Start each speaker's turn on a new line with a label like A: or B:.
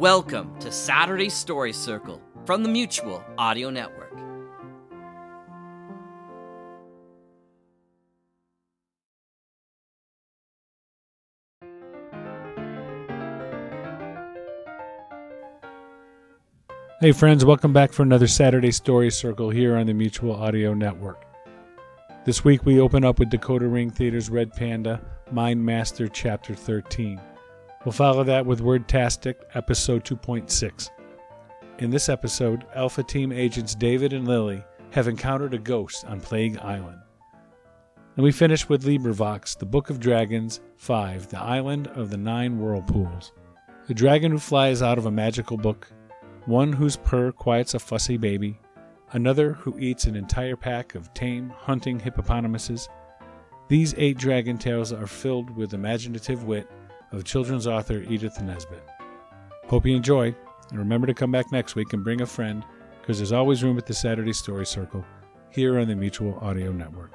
A: Welcome to Saturday Story Circle from the Mutual Audio Network.
B: Hey, friends, welcome back for another Saturday Story Circle here on the Mutual Audio Network. This week we open up with Decoder Ring Theater's Red Panda, Mind Master Chapter 13. We'll follow that with Wordtastic, Episode 2.6. In this episode, Alpha Team agents David and Lily have encountered a ghost on Plague Island. And we finish with LibriVox, The Book of Dragons 5, The Island of the Nine Whirlpools. A dragon who flies out of a magical book, one whose purr quiets a fussy baby, another who eats an entire pack of tame, hunting hippopotamuses. These eight dragon tales are filled with imaginative wit of children's author Edith Nesbit. Hope you enjoy, and remember to come back next week and bring a friend, because there's always room at the Saturday Story Circle here on the Mutual Audio Network.